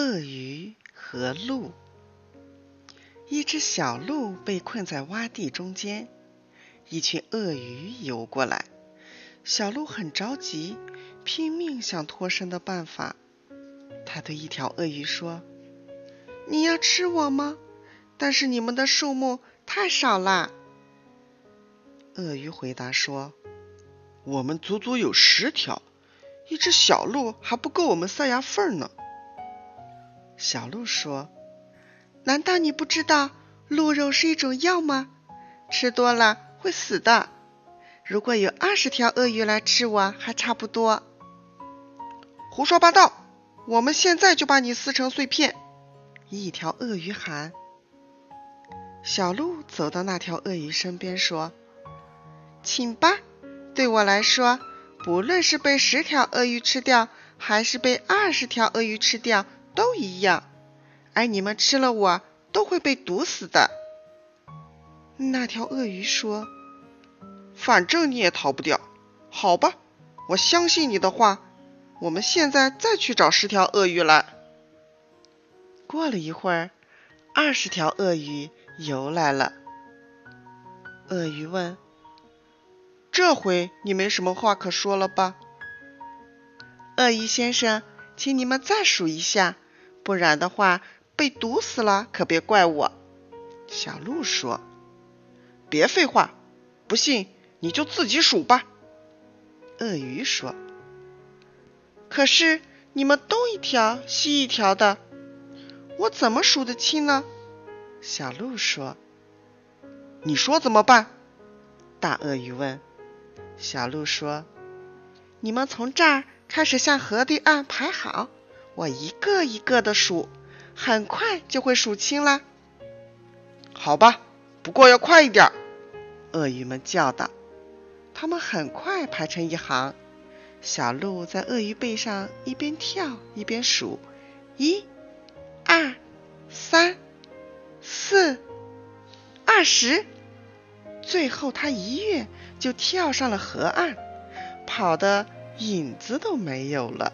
鳄鱼和鹿。一只小鹿被困在洼地中间，一群鳄鱼游过来。小鹿很着急，拼命想脱身的办法。他对一条鳄鱼说：“你要吃我吗？但是你们的数目太少了。”鳄鱼回答说：“我们足足有十条，一只小鹿还不够我们塞牙缝呢。”小鹿说：“难道你不知道鹿肉是一种药吗？吃多了会死的。如果有二十条鳄鱼来吃我，还差不多。”胡说八道！我们现在就把你撕成碎片！一条鳄鱼喊。小鹿走到那条鳄鱼身边说：“请吧，对我来说，不论是被十条鳄鱼吃掉，还是被二十条鳄鱼吃掉。”都一样，而你们吃了我都会被毒死的。那条鳄鱼说：“反正你也逃不掉，好吧，我相信你的话。我们现在再去找十条鳄鱼来。”过了一会儿，二十条鳄鱼游来了。鳄鱼问：“这回你没什么话可说了吧？”鳄鱼先生。请你们再数一下，不然的话被毒死了可别怪我。”小鹿说。“别废话，不信你就自己数吧。”鳄鱼说。“可是你们东一条西一条的，我怎么数得清呢？”小鹿说。“你说怎么办？”大鳄鱼问。小鹿说：“你们从这儿。”开始向河对岸排好，我一个一个的数，很快就会数清了。好吧，不过要快一点。鳄鱼们叫道。他们很快排成一行。小鹿在鳄鱼背上一边跳一边数：一、二、三、四、二十。最后，它一跃就跳上了河岸，跑的。影子都没有了。